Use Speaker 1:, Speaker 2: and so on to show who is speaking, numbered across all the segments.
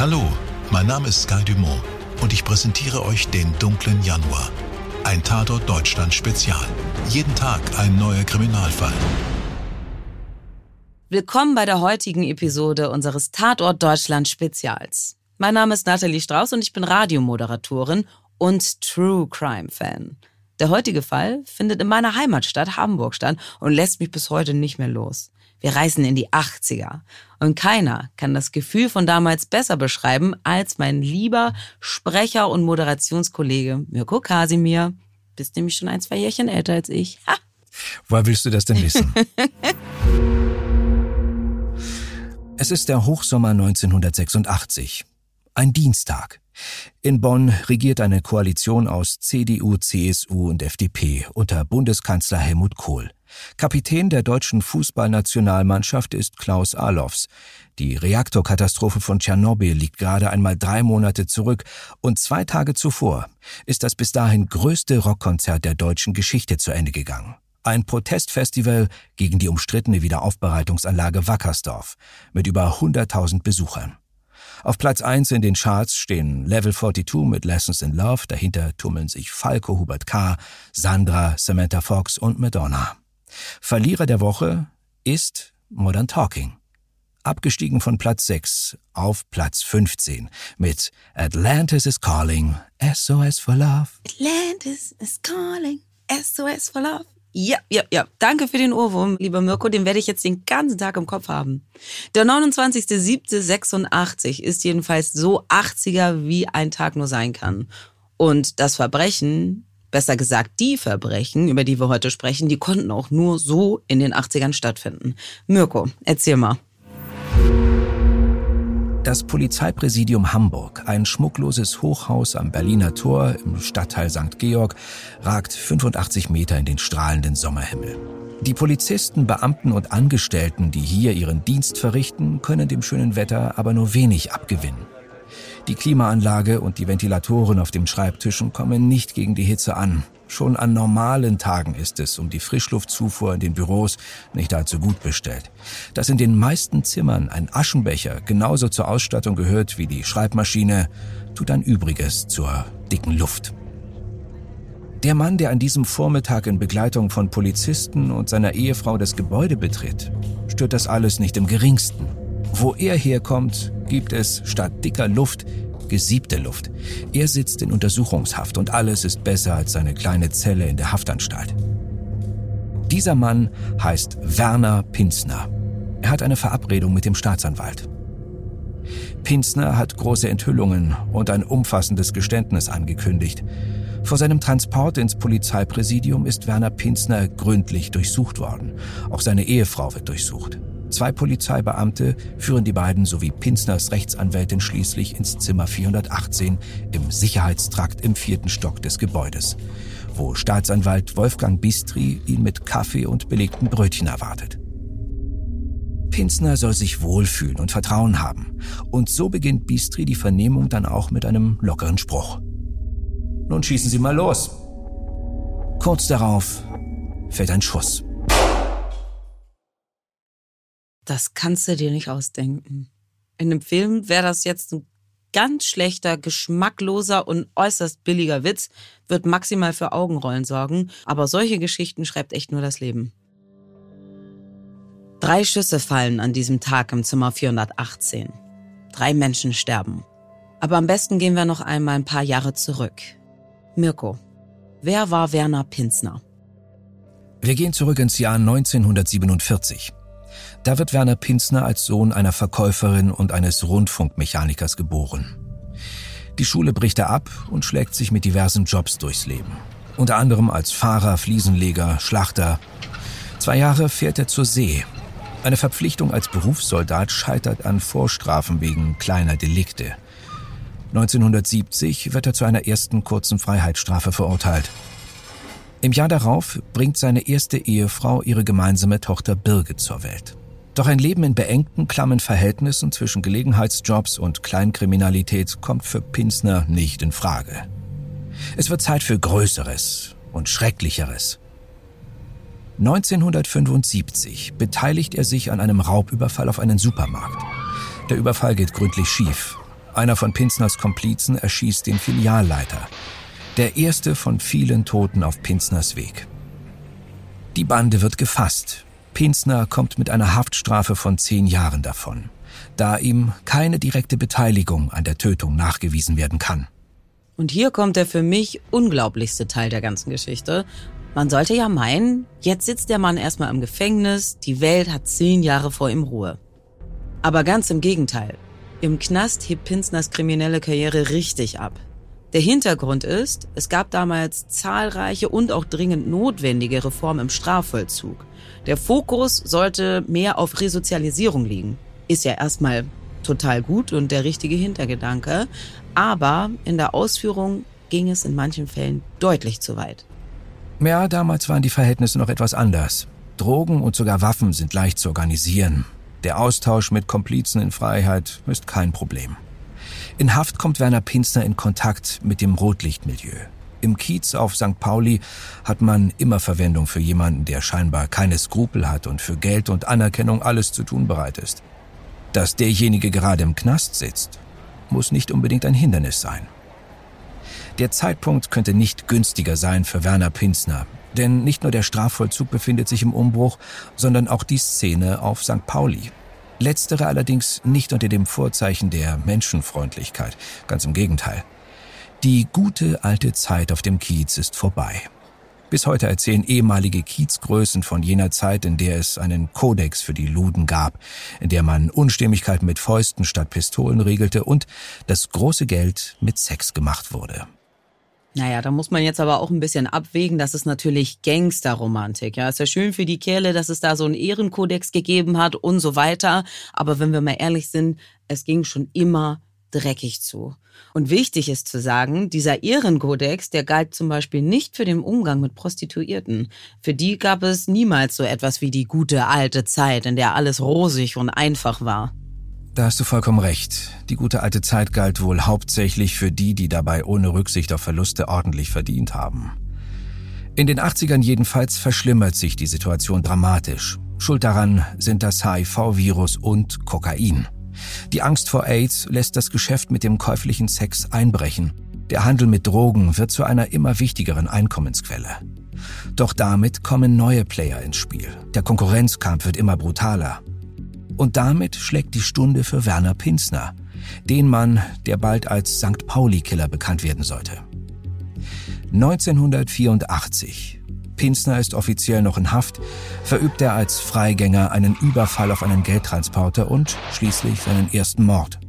Speaker 1: Hallo, mein Name ist Sky Dumont und ich präsentiere euch den dunklen Januar. Ein Tatort Deutschland Spezial. Jeden Tag ein neuer Kriminalfall.
Speaker 2: Willkommen bei der heutigen Episode unseres Tatort Deutschland Spezials. Mein Name ist Nathalie Strauß und ich bin Radiomoderatorin und True Crime Fan. Der heutige Fall findet in meiner Heimatstadt Hamburg statt und lässt mich bis heute nicht mehr los. Wir reisen in die 80er. Und keiner kann das Gefühl von damals besser beschreiben als mein lieber Sprecher und Moderationskollege Mirko Kasimir. Bist nämlich schon ein, zwei Jährchen älter als ich. Ha!
Speaker 3: Woher willst du das denn wissen? es ist der Hochsommer 1986. Ein Dienstag. In Bonn regiert eine Koalition aus CDU, CSU und FDP unter Bundeskanzler Helmut Kohl. Kapitän der deutschen Fußballnationalmannschaft ist Klaus Alofs. Die Reaktorkatastrophe von Tschernobyl liegt gerade einmal drei Monate zurück und zwei Tage zuvor ist das bis dahin größte Rockkonzert der deutschen Geschichte zu Ende gegangen. Ein Protestfestival gegen die umstrittene Wiederaufbereitungsanlage Wackersdorf mit über 100.000 Besuchern. Auf Platz 1 in den Charts stehen Level 42 mit Lessons in Love, dahinter tummeln sich Falco, Hubert K., Sandra, Samantha Fox und Madonna. Verlierer der Woche ist Modern Talking. Abgestiegen von Platz 6 auf Platz 15 mit Atlantis is Calling, SOS for Love.
Speaker 2: Atlantis is calling, SOS for Love. Ja, ja, ja. Danke für den Ohrwurm, lieber Mirko. Den werde ich jetzt den ganzen Tag im Kopf haben. Der 29.07.86 ist jedenfalls so 80er, wie ein Tag nur sein kann. Und das Verbrechen, besser gesagt die Verbrechen, über die wir heute sprechen, die konnten auch nur so in den 80ern stattfinden. Mirko, erzähl mal.
Speaker 3: Das Polizeipräsidium Hamburg, ein schmuckloses Hochhaus am Berliner Tor im Stadtteil St. Georg, ragt 85 Meter in den strahlenden Sommerhimmel. Die Polizisten, Beamten und Angestellten, die hier ihren Dienst verrichten, können dem schönen Wetter aber nur wenig abgewinnen. Die Klimaanlage und die Ventilatoren auf den Schreibtischen kommen nicht gegen die Hitze an. Schon an normalen Tagen ist es um die Frischluftzufuhr in den Büros nicht allzu gut bestellt. Dass in den meisten Zimmern ein Aschenbecher genauso zur Ausstattung gehört wie die Schreibmaschine, tut ein Übriges zur dicken Luft. Der Mann, der an diesem Vormittag in Begleitung von Polizisten und seiner Ehefrau das Gebäude betritt, stört das alles nicht im geringsten. Wo er herkommt, gibt es statt dicker Luft gesiebte Luft. Er sitzt in Untersuchungshaft und alles ist besser als seine kleine Zelle in der Haftanstalt. Dieser Mann heißt Werner Pinsner. Er hat eine Verabredung mit dem Staatsanwalt. Pinsner hat große Enthüllungen und ein umfassendes Geständnis angekündigt. Vor seinem Transport ins Polizeipräsidium ist Werner Pinsner gründlich durchsucht worden. Auch seine Ehefrau wird durchsucht. Zwei Polizeibeamte führen die beiden sowie Pinsners Rechtsanwältin schließlich ins Zimmer 418 im Sicherheitstrakt im vierten Stock des Gebäudes, wo Staatsanwalt Wolfgang Bistri ihn mit Kaffee und belegten Brötchen erwartet. Pinsner soll sich wohlfühlen und Vertrauen haben. Und so beginnt Bistri die Vernehmung dann auch mit einem lockeren Spruch. Nun schießen Sie mal los. Kurz darauf fällt ein Schuss.
Speaker 2: Das kannst du dir nicht ausdenken. In einem Film wäre das jetzt ein ganz schlechter, geschmackloser und äußerst billiger Witz, wird maximal für Augenrollen sorgen, aber solche Geschichten schreibt echt nur das Leben. Drei Schüsse fallen an diesem Tag im Zimmer 418. Drei Menschen sterben. Aber am besten gehen wir noch einmal ein paar Jahre zurück. Mirko, wer war Werner Pinsner?
Speaker 3: Wir gehen zurück ins Jahr 1947. Da wird Werner Pinsner als Sohn einer Verkäuferin und eines Rundfunkmechanikers geboren. Die Schule bricht er ab und schlägt sich mit diversen Jobs durchs Leben. Unter anderem als Fahrer, Fliesenleger, Schlachter. Zwei Jahre fährt er zur See. Eine Verpflichtung als Berufssoldat scheitert an Vorstrafen wegen kleiner Delikte. 1970 wird er zu einer ersten kurzen Freiheitsstrafe verurteilt. Im Jahr darauf bringt seine erste Ehefrau ihre gemeinsame Tochter Birgit zur Welt. Doch ein Leben in beengten, klammen Verhältnissen zwischen Gelegenheitsjobs und Kleinkriminalität kommt für Pinsner nicht in Frage. Es wird Zeit für Größeres und Schrecklicheres. 1975 beteiligt er sich an einem Raubüberfall auf einen Supermarkt. Der Überfall geht gründlich schief. Einer von Pinsners Komplizen erschießt den Filialleiter. Der erste von vielen Toten auf Pinsners Weg. Die Bande wird gefasst. Pinsner kommt mit einer Haftstrafe von zehn Jahren davon, da ihm keine direkte Beteiligung an der Tötung nachgewiesen werden kann.
Speaker 2: Und hier kommt der für mich unglaublichste Teil der ganzen Geschichte. Man sollte ja meinen, jetzt sitzt der Mann erstmal im Gefängnis, die Welt hat zehn Jahre vor ihm Ruhe. Aber ganz im Gegenteil. Im Knast hebt Pinsners kriminelle Karriere richtig ab. Der Hintergrund ist, es gab damals zahlreiche und auch dringend notwendige Reformen im Strafvollzug. Der Fokus sollte mehr auf Resozialisierung liegen. Ist ja erstmal total gut und der richtige Hintergedanke. Aber in der Ausführung ging es in manchen Fällen deutlich zu weit.
Speaker 3: Ja, damals waren die Verhältnisse noch etwas anders. Drogen und sogar Waffen sind leicht zu organisieren. Der Austausch mit Komplizen in Freiheit ist kein Problem. In Haft kommt Werner Pinsner in Kontakt mit dem Rotlichtmilieu. Im Kiez auf St. Pauli hat man immer Verwendung für jemanden, der scheinbar keine Skrupel hat und für Geld und Anerkennung alles zu tun bereit ist. Dass derjenige gerade im Knast sitzt, muss nicht unbedingt ein Hindernis sein. Der Zeitpunkt könnte nicht günstiger sein für Werner Pinsner, denn nicht nur der Strafvollzug befindet sich im Umbruch, sondern auch die Szene auf St. Pauli. Letztere allerdings nicht unter dem Vorzeichen der Menschenfreundlichkeit, ganz im Gegenteil. Die gute alte Zeit auf dem Kiez ist vorbei. Bis heute erzählen ehemalige Kiezgrößen von jener Zeit, in der es einen Kodex für die Luden gab, in der man Unstimmigkeiten mit Fäusten statt Pistolen regelte und das große Geld mit Sex gemacht wurde.
Speaker 2: Naja, da muss man jetzt aber auch ein bisschen abwägen. Das ist natürlich Gangsterromantik. Ja, ist ja schön für die Kerle, dass es da so einen Ehrenkodex gegeben hat und so weiter. Aber wenn wir mal ehrlich sind, es ging schon immer dreckig zu. Und wichtig ist zu sagen, dieser Ehrenkodex, der galt zum Beispiel nicht für den Umgang mit Prostituierten. Für die gab es niemals so etwas wie die gute alte Zeit, in der alles rosig und einfach war.
Speaker 3: Da hast du vollkommen recht. Die gute alte Zeit galt wohl hauptsächlich für die, die dabei ohne Rücksicht auf Verluste ordentlich verdient haben. In den 80ern jedenfalls verschlimmert sich die Situation dramatisch. Schuld daran sind das HIV-Virus und Kokain. Die Angst vor AIDS lässt das Geschäft mit dem käuflichen Sex einbrechen. Der Handel mit Drogen wird zu einer immer wichtigeren Einkommensquelle. Doch damit kommen neue Player ins Spiel. Der Konkurrenzkampf wird immer brutaler. Und damit schlägt die Stunde für Werner Pinsner, den Mann, der bald als St. Pauli-Killer bekannt werden sollte. 1984. Pinsner ist offiziell noch in Haft, verübt er als Freigänger einen Überfall auf einen Geldtransporter und schließlich seinen ersten Mord.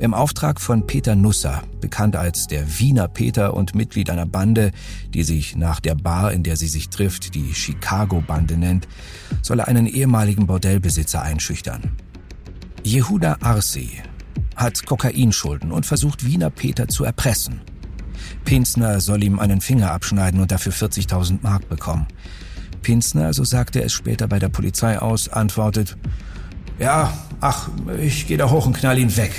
Speaker 3: Im Auftrag von Peter Nusser, bekannt als der Wiener Peter und Mitglied einer Bande, die sich nach der Bar, in der sie sich trifft, die Chicago-Bande nennt, soll er einen ehemaligen Bordellbesitzer einschüchtern. Jehuda Arsi hat Kokainschulden und versucht Wiener Peter zu erpressen. Pinsner soll ihm einen Finger abschneiden und dafür 40.000 Mark bekommen. Pinsner, so sagte er es später bei der Polizei aus, antwortet, ja, ach, ich gehe da hoch und knall ihn weg.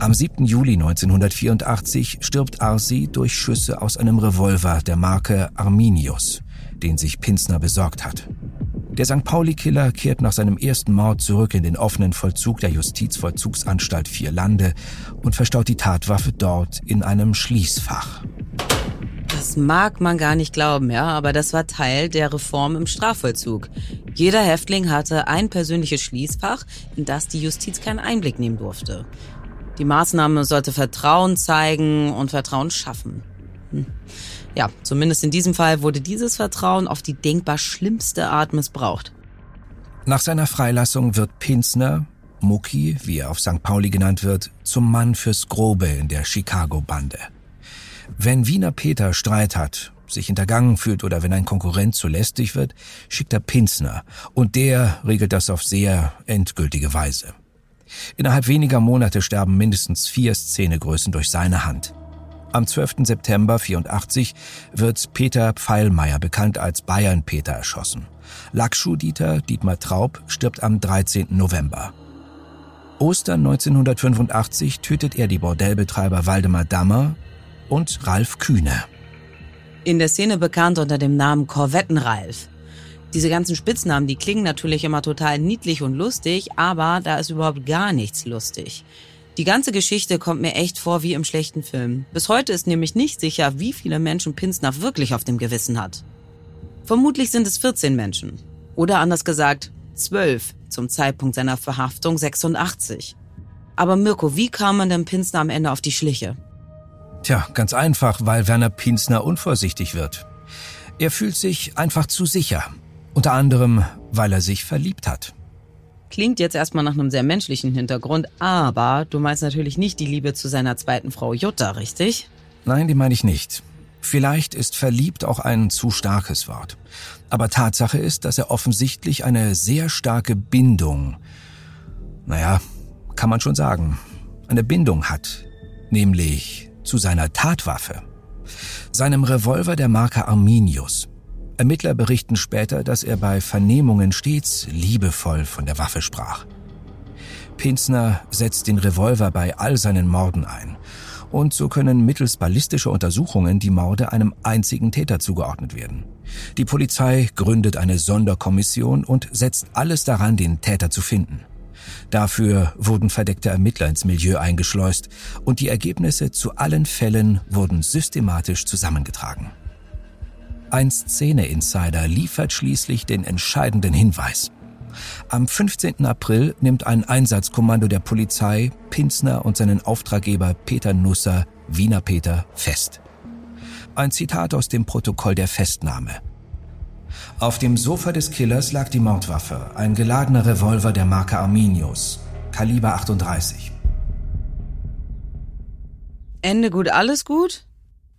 Speaker 3: Am 7. Juli 1984 stirbt Arsi durch Schüsse aus einem Revolver der Marke Arminius, den sich Pinsner besorgt hat. Der St. Pauli-Killer kehrt nach seinem ersten Mord zurück in den offenen Vollzug der Justizvollzugsanstalt Vier Lande und verstaut die Tatwaffe dort in einem Schließfach.
Speaker 2: Das mag man gar nicht glauben, ja, aber das war Teil der Reform im Strafvollzug. Jeder Häftling hatte ein persönliches Schließfach, in das die Justiz keinen Einblick nehmen durfte. Die Maßnahme sollte Vertrauen zeigen und Vertrauen schaffen. Hm. Ja, zumindest in diesem Fall wurde dieses Vertrauen auf die denkbar schlimmste Art missbraucht.
Speaker 3: Nach seiner Freilassung wird Pinsner, Mucki, wie er auf St. Pauli genannt wird, zum Mann fürs Grobe in der Chicago-Bande. Wenn Wiener Peter Streit hat, sich hintergangen fühlt oder wenn ein Konkurrent zu lästig wird, schickt er Pinsner und der regelt das auf sehr endgültige Weise. Innerhalb weniger Monate sterben mindestens vier Szenegrößen durch seine Hand. Am 12. September 84 wird Peter Pfeilmeier, bekannt als Bayern-Peter, erschossen. Lackschuh-Dieter Dietmar Traub stirbt am 13. November. Ostern 1985 tötet er die Bordellbetreiber Waldemar Dammer und Ralf Kühne.
Speaker 2: In der Szene bekannt unter dem Namen Korvettenralf. Diese ganzen Spitznamen, die klingen natürlich immer total niedlich und lustig, aber da ist überhaupt gar nichts lustig. Die ganze Geschichte kommt mir echt vor wie im schlechten Film. Bis heute ist nämlich nicht sicher, wie viele Menschen Pinsner wirklich auf dem Gewissen hat. Vermutlich sind es 14 Menschen. Oder anders gesagt, 12 zum Zeitpunkt seiner Verhaftung 86. Aber Mirko, wie kam man denn Pinsner am Ende auf die Schliche?
Speaker 3: Tja, ganz einfach, weil Werner Pinsner unvorsichtig wird. Er fühlt sich einfach zu sicher. Unter anderem, weil er sich verliebt hat.
Speaker 2: Klingt jetzt erstmal nach einem sehr menschlichen Hintergrund, aber du meinst natürlich nicht die Liebe zu seiner zweiten Frau Jutta, richtig?
Speaker 3: Nein, die meine ich nicht. Vielleicht ist verliebt auch ein zu starkes Wort. Aber Tatsache ist, dass er offensichtlich eine sehr starke Bindung, naja, kann man schon sagen, eine Bindung hat, nämlich zu seiner Tatwaffe, seinem Revolver der Marke Arminius. Ermittler berichten später, dass er bei Vernehmungen stets liebevoll von der Waffe sprach. Pinsner setzt den Revolver bei all seinen Morden ein. Und so können mittels ballistischer Untersuchungen die Morde einem einzigen Täter zugeordnet werden. Die Polizei gründet eine Sonderkommission und setzt alles daran, den Täter zu finden. Dafür wurden verdeckte Ermittler ins Milieu eingeschleust und die Ergebnisse zu allen Fällen wurden systematisch zusammengetragen. Ein Szene-Insider liefert schließlich den entscheidenden Hinweis. Am 15. April nimmt ein Einsatzkommando der Polizei Pinsner und seinen Auftraggeber Peter Nusser, Wiener Peter, fest. Ein Zitat aus dem Protokoll der Festnahme. Auf dem Sofa des Killers lag die Mordwaffe, ein geladener Revolver der Marke Arminius, Kaliber 38.
Speaker 2: Ende gut, alles gut?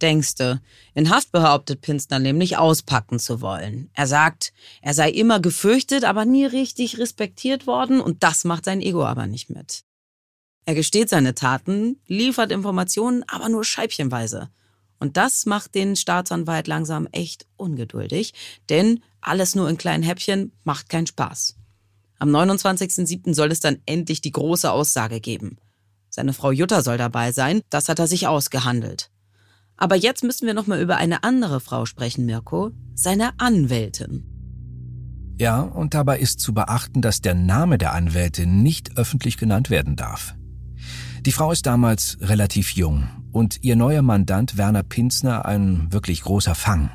Speaker 2: Denkste. In Haft behauptet Pinsner nämlich auspacken zu wollen. Er sagt, er sei immer gefürchtet, aber nie richtig respektiert worden und das macht sein Ego aber nicht mit. Er gesteht seine Taten, liefert Informationen, aber nur scheibchenweise. Und das macht den Staatsanwalt langsam echt ungeduldig, denn alles nur in kleinen Häppchen macht keinen Spaß. Am 29.07. soll es dann endlich die große Aussage geben. Seine Frau Jutta soll dabei sein, das hat er sich ausgehandelt. Aber jetzt müssen wir nochmal über eine andere Frau sprechen, Mirko, seine Anwältin.
Speaker 3: Ja, und dabei ist zu beachten, dass der Name der Anwältin nicht öffentlich genannt werden darf. Die Frau ist damals relativ jung und ihr neuer Mandant Werner Pinsner ein wirklich großer Fang.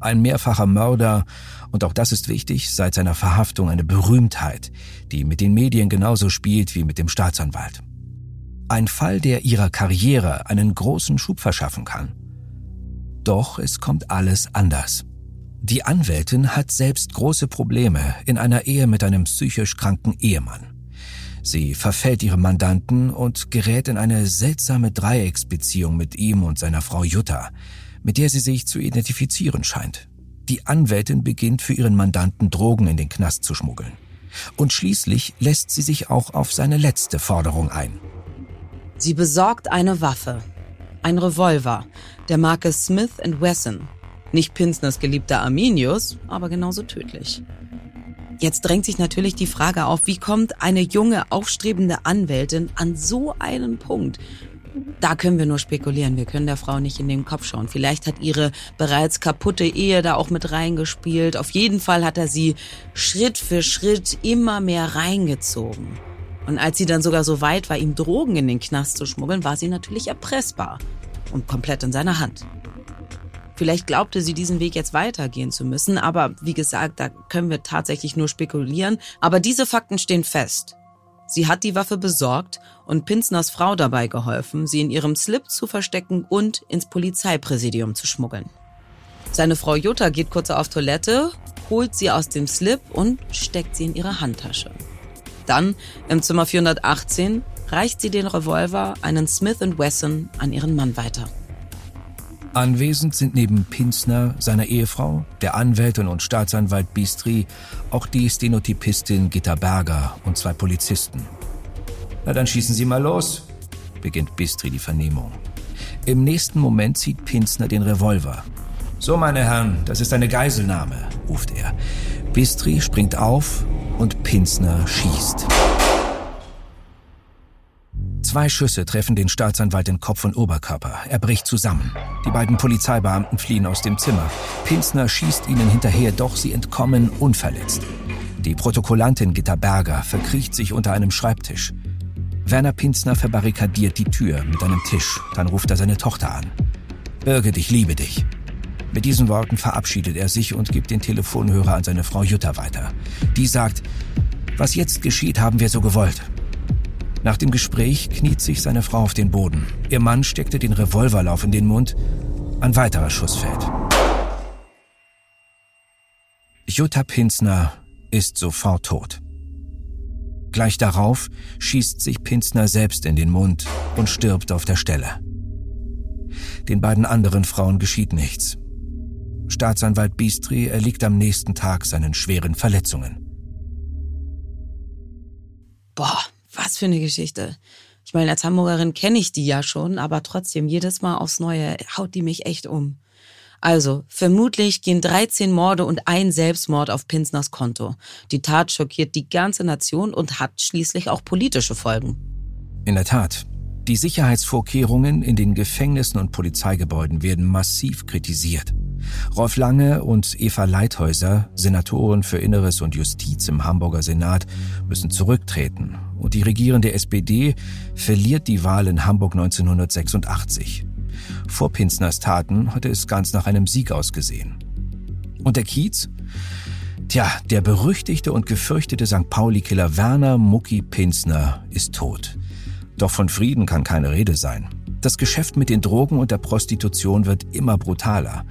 Speaker 3: Ein mehrfacher Mörder und auch das ist wichtig, seit seiner Verhaftung eine Berühmtheit, die mit den Medien genauso spielt wie mit dem Staatsanwalt. Ein Fall, der ihrer Karriere einen großen Schub verschaffen kann. Doch es kommt alles anders. Die Anwältin hat selbst große Probleme in einer Ehe mit einem psychisch kranken Ehemann. Sie verfällt ihrem Mandanten und gerät in eine seltsame Dreiecksbeziehung mit ihm und seiner Frau Jutta, mit der sie sich zu identifizieren scheint. Die Anwältin beginnt für ihren Mandanten Drogen in den Knast zu schmuggeln. Und schließlich lässt sie sich auch auf seine letzte Forderung ein.
Speaker 2: Sie besorgt eine Waffe. Ein Revolver der Marke Smith Wesson. Nicht Pinsners geliebter Arminius, aber genauso tödlich. Jetzt drängt sich natürlich die Frage auf, wie kommt eine junge, aufstrebende Anwältin an so einen Punkt? Da können wir nur spekulieren. Wir können der Frau nicht in den Kopf schauen. Vielleicht hat ihre bereits kaputte Ehe da auch mit reingespielt. Auf jeden Fall hat er sie Schritt für Schritt immer mehr reingezogen. Und als sie dann sogar so weit war, ihm Drogen in den Knast zu schmuggeln, war sie natürlich erpressbar und komplett in seiner Hand. Vielleicht glaubte sie, diesen Weg jetzt weitergehen zu müssen, aber wie gesagt, da können wir tatsächlich nur spekulieren. Aber diese Fakten stehen fest. Sie hat die Waffe besorgt und Pinsners Frau dabei geholfen, sie in ihrem Slip zu verstecken und ins Polizeipräsidium zu schmuggeln. Seine Frau Jutta geht kurz auf Toilette, holt sie aus dem Slip und steckt sie in ihre Handtasche. Dann, im Zimmer 418, reicht sie den Revolver, einen Smith Wesson, an ihren Mann weiter.
Speaker 3: Anwesend sind neben Pinsner, seiner Ehefrau, der Anwältin und Staatsanwalt Bistri auch die Stenotypistin Gitta Berger und zwei Polizisten. Na dann schießen Sie mal los, beginnt Bistri die Vernehmung. Im nächsten Moment zieht Pinsner den Revolver. So, meine Herren, das ist eine Geiselnahme, ruft er. Bistri springt auf und Pinsner schießt. Zwei Schüsse treffen den Staatsanwalt in Kopf und Oberkörper. Er bricht zusammen. Die beiden Polizeibeamten fliehen aus dem Zimmer. Pinsner schießt ihnen hinterher, doch sie entkommen unverletzt. Die Protokollantin Gitta Berger verkriecht sich unter einem Schreibtisch. Werner Pinzner verbarrikadiert die Tür mit einem Tisch. Dann ruft er seine Tochter an. Birgit, ich liebe dich. Mit diesen Worten verabschiedet er sich und gibt den Telefonhörer an seine Frau Jutta weiter. Die sagt, was jetzt geschieht, haben wir so gewollt. Nach dem Gespräch kniet sich seine Frau auf den Boden. Ihr Mann steckte den Revolverlauf in den Mund. Ein weiterer Schuss fällt. Jutta Pinsner ist sofort tot. Gleich darauf schießt sich Pinsner selbst in den Mund und stirbt auf der Stelle. Den beiden anderen Frauen geschieht nichts. Staatsanwalt Bistri erliegt am nächsten Tag seinen schweren Verletzungen.
Speaker 2: Boah, was für eine Geschichte. Ich meine, als Hamburgerin kenne ich die ja schon, aber trotzdem, jedes Mal aufs Neue haut die mich echt um. Also, vermutlich gehen 13 Morde und ein Selbstmord auf Pinsners Konto. Die Tat schockiert die ganze Nation und hat schließlich auch politische Folgen.
Speaker 3: In der Tat. Die Sicherheitsvorkehrungen in den Gefängnissen und Polizeigebäuden werden massiv kritisiert. Rolf Lange und Eva Leithäuser, Senatoren für Inneres und Justiz im Hamburger Senat, müssen zurücktreten und die regierende SPD verliert die Wahl in Hamburg 1986. Vor Pinsners Taten hatte es ganz nach einem Sieg ausgesehen. Und der Kiez? Tja, der berüchtigte und gefürchtete St. Pauli-Killer Werner Mucki Pinsner ist tot. Doch von Frieden kann keine Rede sein. Das Geschäft mit den Drogen und der Prostitution wird immer brutaler.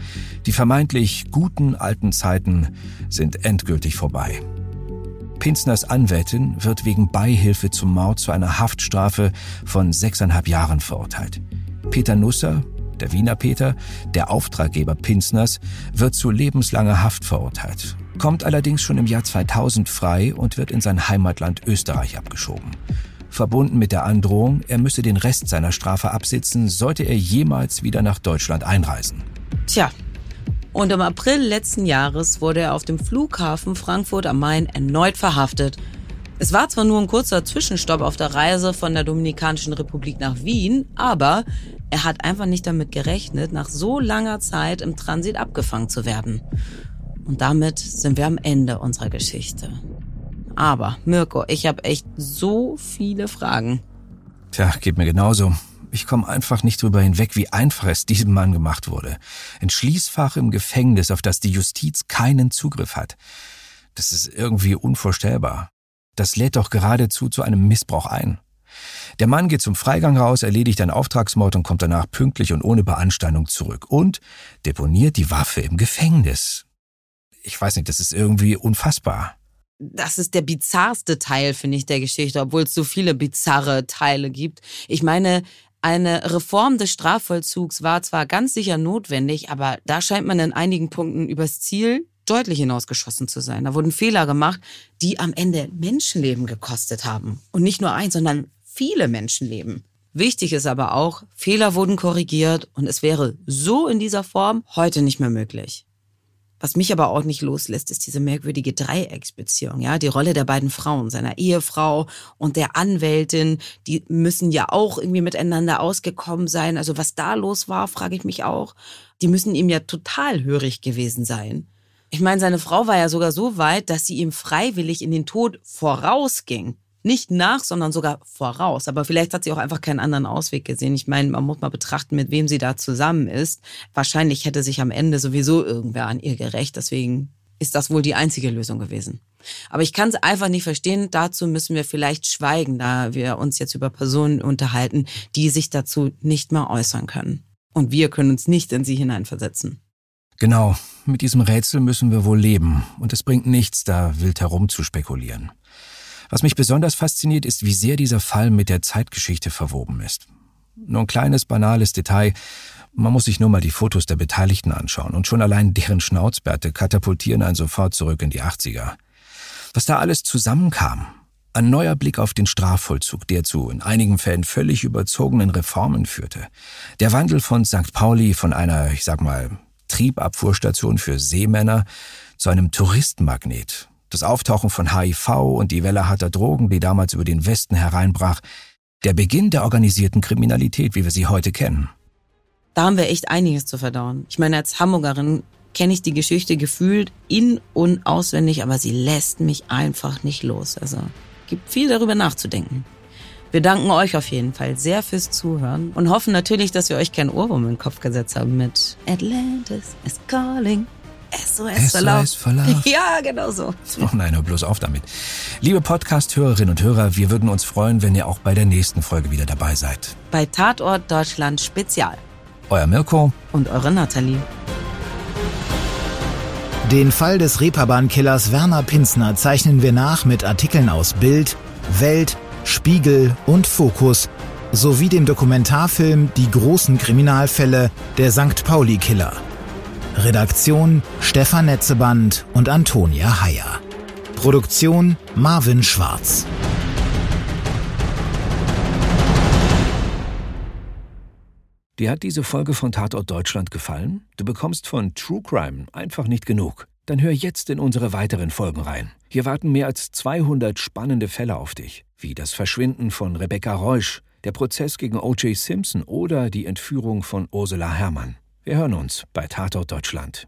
Speaker 3: Die vermeintlich guten alten Zeiten sind endgültig vorbei. Pinsners Anwältin wird wegen Beihilfe zum Mord zu einer Haftstrafe von sechseinhalb Jahren verurteilt. Peter Nusser, der Wiener Peter, der Auftraggeber Pinsners, wird zu lebenslanger Haft verurteilt, kommt allerdings schon im Jahr 2000 frei und wird in sein Heimatland Österreich abgeschoben. Verbunden mit der Androhung, er müsse den Rest seiner Strafe absitzen, sollte er jemals wieder nach Deutschland einreisen.
Speaker 2: Tja, und im April letzten Jahres wurde er auf dem Flughafen Frankfurt am Main erneut verhaftet. Es war zwar nur ein kurzer Zwischenstopp auf der Reise von der Dominikanischen Republik nach Wien, aber er hat einfach nicht damit gerechnet, nach so langer Zeit im Transit abgefangen zu werden. Und damit sind wir am Ende unserer Geschichte. Aber, Mirko, ich habe echt so viele Fragen.
Speaker 3: Tja, geht mir genauso. Ich komme einfach nicht drüber hinweg, wie einfach es diesem Mann gemacht wurde. Ein Schließfach im Gefängnis, auf das die Justiz keinen Zugriff hat. Das ist irgendwie unvorstellbar. Das lädt doch geradezu zu einem Missbrauch ein. Der Mann geht zum Freigang raus, erledigt einen Auftragsmord und kommt danach pünktlich und ohne Beanstandung zurück und deponiert die Waffe im Gefängnis. Ich weiß nicht, das ist irgendwie unfassbar.
Speaker 2: Das ist der bizarrste Teil, finde ich, der Geschichte, obwohl es so viele bizarre Teile gibt. Ich meine, eine Reform des Strafvollzugs war zwar ganz sicher notwendig, aber da scheint man in einigen Punkten übers Ziel deutlich hinausgeschossen zu sein. Da wurden Fehler gemacht, die am Ende Menschenleben gekostet haben. Und nicht nur ein, sondern viele Menschenleben. Wichtig ist aber auch, Fehler wurden korrigiert und es wäre so in dieser Form heute nicht mehr möglich. Was mich aber auch nicht loslässt, ist diese merkwürdige Dreiecksbeziehung, ja, die Rolle der beiden Frauen, seiner Ehefrau und der Anwältin, die müssen ja auch irgendwie miteinander ausgekommen sein. Also was da los war, frage ich mich auch. Die müssen ihm ja total hörig gewesen sein. Ich meine, seine Frau war ja sogar so weit, dass sie ihm freiwillig in den Tod vorausging. Nicht nach, sondern sogar voraus. Aber vielleicht hat sie auch einfach keinen anderen Ausweg gesehen. Ich meine, man muss mal betrachten, mit wem sie da zusammen ist. Wahrscheinlich hätte sich am Ende sowieso irgendwer an ihr gerecht. Deswegen ist das wohl die einzige Lösung gewesen. Aber ich kann es einfach nicht verstehen. Dazu müssen wir vielleicht schweigen, da wir uns jetzt über Personen unterhalten, die sich dazu nicht mal äußern können. Und wir können uns nicht in sie hineinversetzen.
Speaker 3: Genau, mit diesem Rätsel müssen wir wohl leben. Und es bringt nichts, da wild herum zu spekulieren. Was mich besonders fasziniert, ist, wie sehr dieser Fall mit der Zeitgeschichte verwoben ist. Nur ein kleines, banales Detail. Man muss sich nur mal die Fotos der Beteiligten anschauen und schon allein deren Schnauzbärte katapultieren einen sofort zurück in die 80er. Was da alles zusammenkam. Ein neuer Blick auf den Strafvollzug, der zu in einigen Fällen völlig überzogenen Reformen führte. Der Wandel von St. Pauli von einer, ich sag mal, Triebabfuhrstation für Seemänner zu einem Touristenmagnet das Auftauchen von HIV und die Welle harter Drogen, die damals über den Westen hereinbrach, der Beginn der organisierten Kriminalität, wie wir sie heute kennen.
Speaker 2: Da haben wir echt einiges zu verdauen. Ich meine, als Hamburgerin kenne ich die Geschichte gefühlt in- und auswendig, aber sie lässt mich einfach nicht los. Also gibt viel darüber nachzudenken. Wir danken euch auf jeden Fall sehr fürs Zuhören und hoffen natürlich, dass wir euch keinen Ohrwurm in den Kopf gesetzt haben mit Atlantis is calling. SOS,
Speaker 3: SOS Verlauf.
Speaker 2: Ja, genau so.
Speaker 3: Oh nein, hör bloß auf damit. Liebe Podcast-Hörerinnen und Hörer, wir würden uns freuen, wenn ihr auch bei der nächsten Folge wieder dabei seid.
Speaker 2: Bei Tatort Deutschland Spezial.
Speaker 3: Euer Mirko
Speaker 2: und eure Nathalie.
Speaker 4: Den Fall des Reeperbahn-Killers Werner Pinsner zeichnen wir nach mit Artikeln aus Bild, Welt, Spiegel und Fokus sowie dem Dokumentarfilm Die großen Kriminalfälle der St. Pauli-Killer. Redaktion Stefan Netzeband und Antonia Heyer. Produktion Marvin Schwarz.
Speaker 3: Dir hat diese Folge von Tatort Deutschland gefallen? Du bekommst von True Crime einfach nicht genug. Dann hör jetzt in unsere weiteren Folgen rein. Hier warten mehr als 200 spannende Fälle auf dich, wie das Verschwinden von Rebecca Reusch, der Prozess gegen O.J. Simpson oder die Entführung von Ursula Herrmann. Wir hören uns bei Tatort Deutschland.